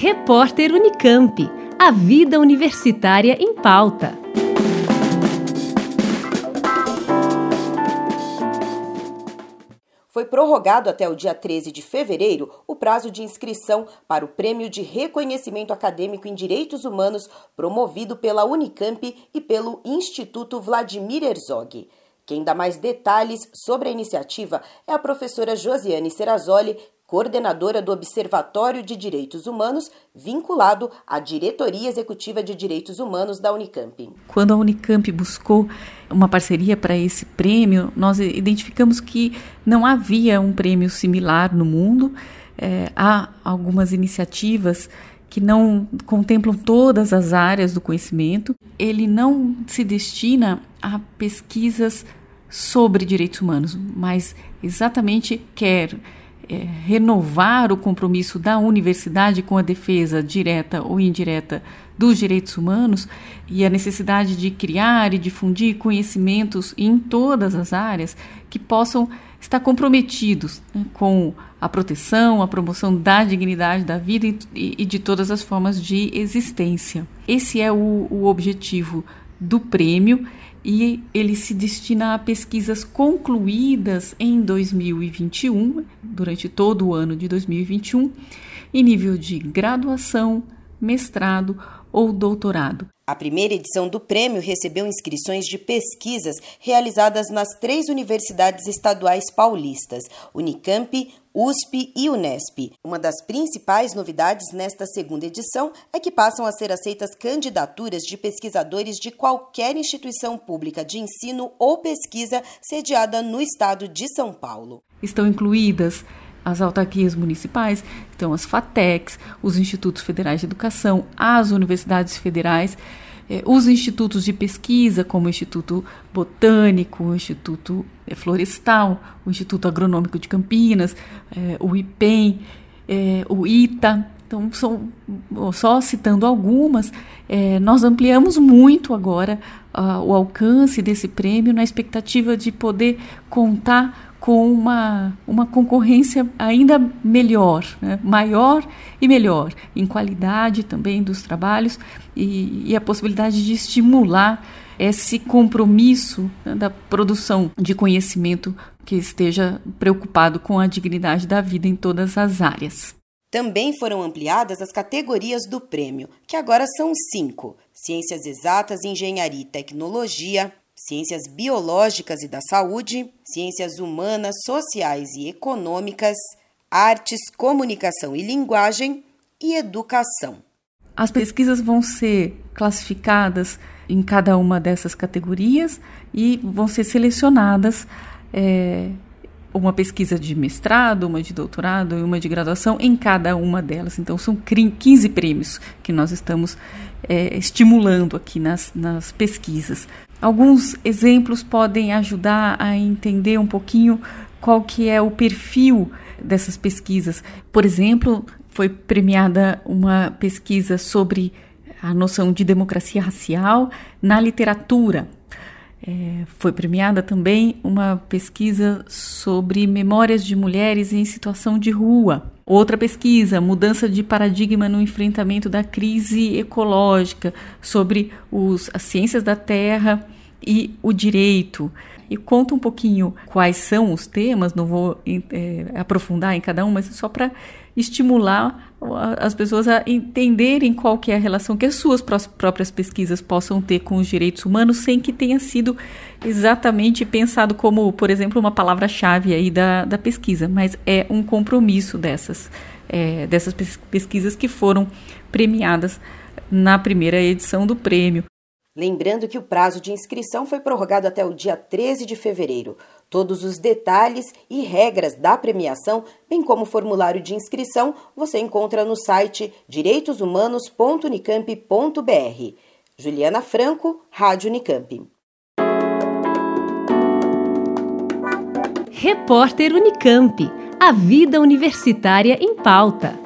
Repórter Unicamp. A vida universitária em pauta. Foi prorrogado até o dia 13 de fevereiro o prazo de inscrição para o Prêmio de Reconhecimento Acadêmico em Direitos Humanos promovido pela Unicamp e pelo Instituto Vladimir Herzog. Quem dá mais detalhes sobre a iniciativa é a professora Josiane Serrazoli, coordenadora do Observatório de Direitos Humanos, vinculado à Diretoria Executiva de Direitos Humanos da Unicamp. Quando a Unicamp buscou uma parceria para esse prêmio, nós identificamos que não havia um prêmio similar no mundo. É, há algumas iniciativas que não contemplam todas as áreas do conhecimento. Ele não se destina a pesquisas sobre direitos humanos, mas exatamente quer é, renovar o compromisso da universidade com a defesa direta ou indireta dos direitos humanos e a necessidade de criar e difundir conhecimentos em todas as áreas que possam estar comprometidos né, com a proteção, a promoção da dignidade da vida e, e de todas as formas de existência. Esse é o, o objetivo do prêmio e ele se destina a pesquisas concluídas em 2021, durante todo o ano de 2021, em nível de graduação, mestrado ou doutorado. A primeira edição do prêmio recebeu inscrições de pesquisas realizadas nas três universidades estaduais paulistas, Unicamp, USP e Unesp. Uma das principais novidades nesta segunda edição é que passam a ser aceitas candidaturas de pesquisadores de qualquer instituição pública de ensino ou pesquisa sediada no estado de São Paulo. Estão incluídas as autarquias municipais, então as FATECs, os institutos federais de educação, as universidades federais, os institutos de pesquisa, como o Instituto Botânico, o Instituto eh, Florestal, o Instituto Agronômico de Campinas, eh, o IPEM, o ITA. Então, são, só citando algumas, nós ampliamos muito agora uh, o alcance desse prêmio na expectativa de poder contar com uma, uma concorrência ainda melhor, né? maior e melhor, em qualidade também dos trabalhos e, e a possibilidade de estimular esse compromisso né, da produção de conhecimento que esteja preocupado com a dignidade da vida em todas as áreas. Também foram ampliadas as categorias do prêmio, que agora são cinco: Ciências Exatas, Engenharia e Tecnologia, ciências biológicas e da saúde, ciências humanas, sociais e econômicas, artes, comunicação e linguagem e educação. As pesquisas vão ser classificadas em cada uma dessas categorias e vão ser selecionadas é, uma pesquisa de mestrado, uma de doutorado e uma de graduação em cada uma delas. Então, são 15 prêmios que nós estamos é, estimulando aqui nas, nas pesquisas. Alguns exemplos podem ajudar a entender um pouquinho qual que é o perfil dessas pesquisas. Por exemplo, foi premiada uma pesquisa sobre a noção de democracia racial na literatura. É, foi premiada também uma pesquisa sobre memórias de mulheres em situação de rua. Outra pesquisa, mudança de paradigma no enfrentamento da crise ecológica, sobre os, as ciências da terra e o direito. E conta um pouquinho quais são os temas, não vou é, aprofundar em cada um, mas só para estimular as pessoas a entenderem qual que é a relação que as suas próprias pesquisas possam ter com os direitos humanos sem que tenha sido exatamente pensado como, por exemplo, uma palavra-chave aí da, da pesquisa, mas é um compromisso dessas, é, dessas pesquisas que foram premiadas na primeira edição do prêmio. Lembrando que o prazo de inscrição foi prorrogado até o dia 13 de fevereiro. Todos os detalhes e regras da premiação, bem como o formulário de inscrição, você encontra no site direitoshumanos.unicamp.br. Juliana Franco, Rádio Unicamp. Repórter Unicamp. A vida universitária em pauta.